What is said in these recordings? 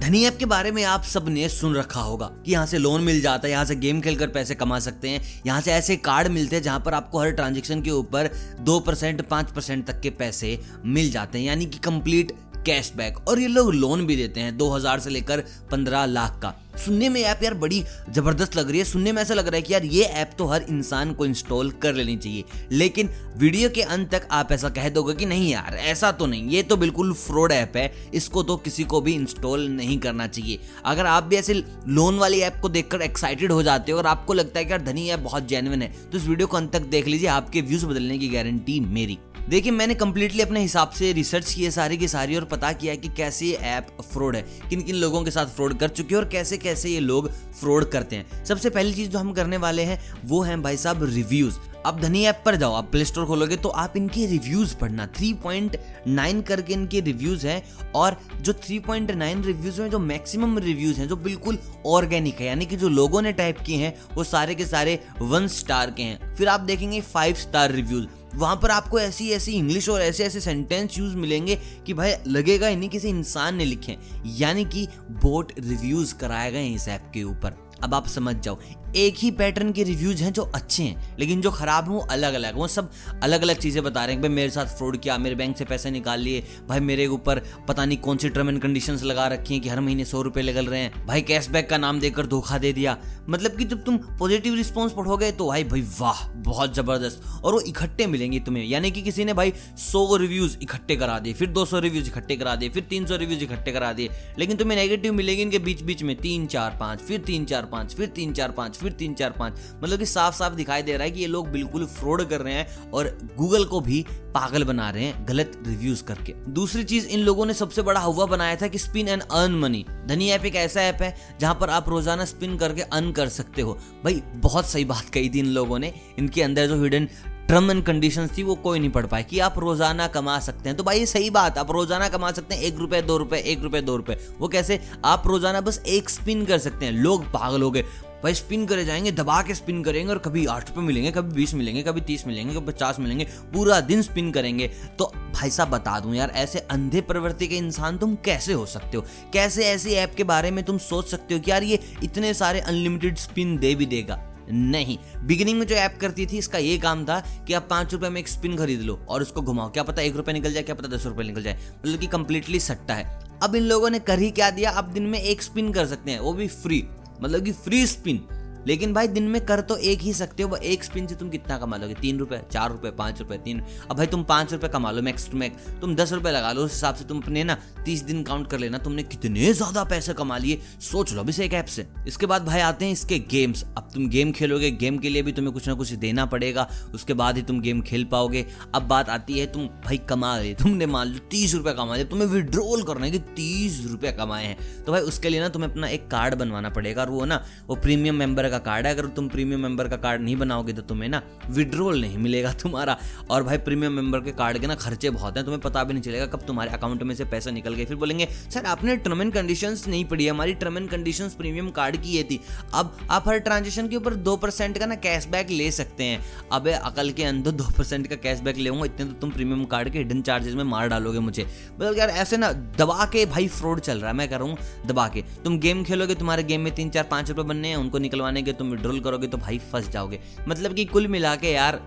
धनी ऐप के बारे में आप सबने सुन रखा होगा कि यहाँ से लोन मिल जाता है, यहाँ से गेम खेलकर पैसे कमा सकते हैं, यहाँ से ऐसे कार्ड मिलते हैं जहाँ पर आपको हर ट्रांजेक्शन के ऊपर दो परसेंट पाँच परसेंट तक के पैसे मिल जाते हैं, यानी कि कंप्लीट कैशबैक और ये लोग लोन भी देते हैं 2000 से लेकर 15 लाख का। सुनने में ऐप यार बड़ी ज़बरदस्त लग रही है। सुनने में ऐसा लग रहा है कि यार ये ऐप तो हर इंसान को इंस्टॉल कर लेनी चाहिए। लेकिन वीडियो के अंत तक आप ऐसा कह दोगे कि नहीं यार, ऐसा तो नहीं। ये तो बिल्कुल फ्रॉड ऐप है। इसको तो किसी को भी इंस्टॉल नहीं करना चाहिए। अगर आप भी ऐसे लोन वाली ऐप को देखकर एक्साइटेड हो जाते हो और आपको लगता है कि यार धनी ऐप बहुत जेनविन है तो इस वीडियो को अंत तक देख लीजिए। आपके व्यूज़ बदलने की गारंटी मेरी। देखिए, मैंने कम्प्लीटली अपने हिसाब से रिसर्च की है सारी की सारी और पता किया है कि कैसे ये ऐप फ्रॉड है किन किन लोगों के साथ फ्रॉड कर चुके हैं और कैसे कैसे ये लोग फ्रॉड करते हैं। सबसे पहली चीज़ जो हम करने वाले हैं, वो है भाई साहब रिव्यूज़ आप धनी ऐप पर जाओ, आप प्ले स्टोर खोलोगे तो आप इनके रिव्यूज़ पढ़ना 3.9 करके इनके रिव्यूज़ हैं और जो 3.9 रिव्यूज़ में जो मैक्सिमम रिव्यूज़ हैं, जो बिल्कुल ऑर्गेनिक है, यानी कि जो लोगों ने टाइप किए हैं, वो सारे के सारे वन स्टार के हैं। फिर आप देखेंगे फाइव स्टार रिव्यूज़ वहाँ पर आपको ऐसी ऐसी इंग्लिश और ऐसे ऐसे सेंटेंस यूज़ मिलेंगे कि भाई लगेगा ही नहीं, किसी इंसान ने लिखे यानी कि बोट रिव्यूज़ कराए गए इस ऐप के ऊपर। अब आप समझ जाओ एक ही पैटर्न के रिव्यूज़ हैं जो अच्छे हैं, लेकिन जो खराब हैं वो अलग अलग वो सब अलग अलग चीज़ें बता रहे हैं भाई मेरे साथ फ्रॉड किया, मेरे बैंक से पैसे निकाल लिए, भाई मेरे ऊपर पता नहीं कौन सी टर्म एंड कंडीशन लगा रखी हैं कि हर महीने सौ रुपये निकल रहे हैं। भाई कैशबैक का नाम देकर धोखा दे दिया। मतलब कि जब तुम पॉजिटिव रिस्पॉन्स पढ़ोगे तो भाई भाई वाह, बहुत ज़बरदस्त। और वो इकट्ठे मिलेंगे तुम्हें। यानी कि किसी ने भाई सौ रिव्यूज़ इकट्ठे करा दिए, फिर दो सौ रिव्यूज़ इकट्ठे करा दिए, फिर तीन सौ रिव्यूज़ इकट्ठे करा दिए। लेकिन तुम्हें नेगेटिव मिलेगी इनके बीच बीच में तीन चार पाँच, फिर तीन चार पाँच, फिर तीन चार पाँच फिर तीन चार पाँच। मतलब कि साफ़ साफ़ दिखाई दे रहा है कि ये लोग बिल्कुल फ्रॉड कर रहे हैं और गूगल को भी पागल बना रहे हैं गलत रिव्यूज़ करके। दूसरी चीज़, इन लोगों ने सबसे बड़ा हवा बनाया था कि spin and earn money Dhani app एक ऐसा ऐप है जहाँ पर आप रोज़ाना स्पिन करके अर्न कर सकते हो। भाई, बहुत सही बात कही थी इन लोगों ने। इनके अंदर जो हिडन टर्म एंड कंडीशन थी वो कोई नहीं पढ़ पाए कि आप रोज़ाना कमा सकते हैं। तो भाई, ये सही बात, आप रोज़ाना कमा सकते हैं, एक रुपए, दो रुपए, एक रुपए, दो रुपए। वो कैसे? आप रोज़ाना बस एक स्पिन कर सकते हैं। लोग पागल हो गए। भाई स्पिन करे जाएँगे, दबा के स्पिन करेंगे और कभी आठ रुपये मिलेंगे, कभी बीस मिलेंगे, कभी तीस मिलेंगे, कभी पचास मिलेंगे, पूरा दिन स्पिन करेंगे। तो भाई साहब बता दूँ यार, ऐसे अंधे प्रवृत्ति के इंसान तुम कैसे हो सकते हो? कैसे ऐसी ऐप के बारे में तुम सोच सकते हो कि यार ये इतने सारे अनलिमिटेड स्पिन दे भी देगा? नहीं। बिगिनिंग में जो ऐप करती थी, इसका ये काम था कि आप पाँच रुपए में एक स्पिन खरीद लो और उसको घुमाओ। क्या पता एक रुपए निकल जाए, क्या पता दस रुपए निकल जाए। मतलब कि कंप्लीटली सट्टा है। अब इन लोगों ने कर ही क्या दिया? आप दिन में एक स्पिन कर सकते हैं, वो भी फ्री मतलब कि फ्री स्पिन लेकिन भाई, दिन में कर तो एक ही सकते हो एक स्पिन से तुम कितना कमा लोगे? तीन रुपए, चार रुपए, पाँच रुपए, तीन। अब भाई, तुम पाँच रुपए कमा लो मैक्स टू मैक्स तुम दस रुपए लगा लो, उस हिसाब से तुम अपने ना तीस दिन काउंट कर लेना। तुमने कितने ज़्यादा पैसे कमा लिए, सोच लो अभी एक ऐप से। इसके बाद भाई, आते हैं इसके गेम्स अब तुम गेम खेलोगे गेम के लिए भी तुम्हें कुछ ना कुछ देना पड़ेगा। उसके बाद ही तुम गेम खेल पाओगे। अब बात आती है, तुम भाई कमा रहे तुमने मान लो तीस रुपए कमा लिया तुम्हें विड्रोल करना है कि तीस रुपए कमाए हैं। तो भाई, उसके लिए ना तुम्हें अपना एक कार्ड बनवाना पड़ेगा। और वो ना, वो प्रीमियम मेंबर का कार्ड है, अगर तुम प्रीमियम मेंबर का कार्ड नहीं बनाओगे तो तुम्हें ना विड्रोल नहीं मिलेगा तुम्हारा। और भाई प्रीमियम मेंबर के कार्ड के ना खर्चे बहुत हैं, तुम्हें पता भी नहीं चलेगा कब तुम्हारे अकाउंट में से पैसा निकल गए। फिर बोलेंगे, सर, आपने टर्म एंड कंडीशन नहीं पढ़ी, हमारी term and condition premium card की ये थी। अब आप हर ट्रांजेक्शन के ऊपर दो का ना कैशबैक ले सकते हैं। अब अकल के अंदर दो का कैशबैक ले इतने तो तुम प्रीमियम कार्ड के हिडन चार्जेस में मार डालोगे मुझे। मतलब यार, ऐसे ना दबा के भाई फ्रॉड चल रहा है, मैं कह रहा हूँ, दबा के। तुम गेम खेलोगे, तुम्हारे गेम में तीन चार पाँच रुपये बनने हैं, उनको निकलवाने के तुम विड्रॉल करोगे तो भाई फंस जाओगे। मतलब कि कुल मिला के यार,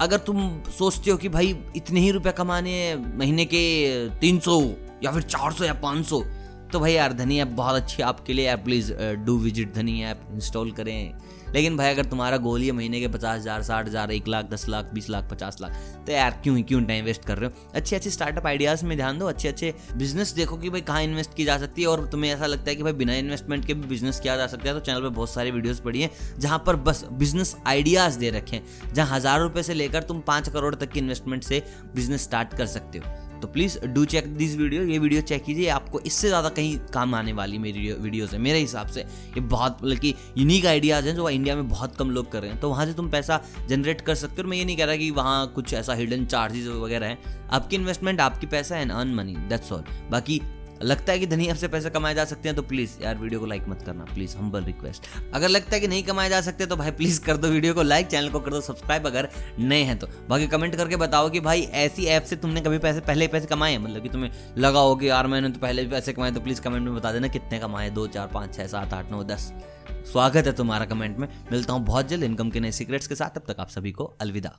अगर तुम सोचते हो कि भाई इतने ही रुपए कमाने महीने के तीन सौ या फिर चार सौ या पाँच सौ तो भाई यार, धनी ऐप बहुत अच्छी आपके लिए यार please do visit Dhani app install करें। लेकिन भाई, अगर तुम्हारा गोल ही महीने के पचास हज़ार, साठ हज़ार, एक लाख, दस लाख, बीस लाख, पचास लाख तो यार क्यों ही, क्यों टाइम वेस्ट कर रहे हो? अच्छे अच्छे स्टार्टअप आइडियाज़ में ध्यान दो, अच्छे अच्छे बिज़नेस देखो कि भाई कहाँ इन्वेस्ट की जा सकती है। और तुम्हें ऐसा लगता है कि भाई बिना इन्वेस्टमेंट के भी बिज़नेस किया जा सकता है तो चैनल पर बहुत सारी वीडियोज़ पड़ी हैं, जहाँ पर बस बिज़नेस आइडियाज़ दे रखें जहाँ हज़ार रुपये से लेकर तुम पाँच करोड़ तक की इन्वेस्टमेंट से बिज़नेस स्टार्ट कर सकते हो। तो please do check this video ये वीडियो चेक कीजिए आपको इससे ज़्यादा कहीं काम आने वाली मेरी वीडियोज़ है। मेरे हिसाब से ये बहुत मतलब कि यूनिक आइडियाज़ हैं जो इंडिया में बहुत कम लोग कर रहे हैं। तो वहाँ से तुम पैसा जनरेट कर सकते हो। मैं ये नहीं कह रहा कि वहाँ कुछ ऐसा हिडन चार्जेस वगैरह है। आपकी इन्वेस्टमेंट आपकी पैसा and earn money that's all बाकी लगता है कि धनी ऐप से पैसे कमाए जा सकते हैं तो प्लीज़ यार वीडियो को लाइक मत करना प्लीज़ हम्बल रिक्वेस्ट अगर लगता है कि नहीं कमाए जा सकते तो भाई प्लीज़ कर दो वीडियो को लाइक चैनल को कर दो सब्सक्राइब अगर नए हैं तो। बाकी कमेंट करके बताओ कि भाई ऐसी ऐप से तुमने कभी पैसे, पहले पैसे कमाए मतलब कि तुम्हें लगा हो कि यार मैंने तो पहले भी पैसे कमाए तो प्लीज़ कमेंट में बता देना कितने कमाए दो, चार, पाँच छः सात, आठ, नौ, दस। स्वागत है तुम्हारा कमेंट में। मिलता हूँ बहुत जल्द इनकम के नए सीक्रेट्स के साथ। तब तक आप सभी को अलविदा।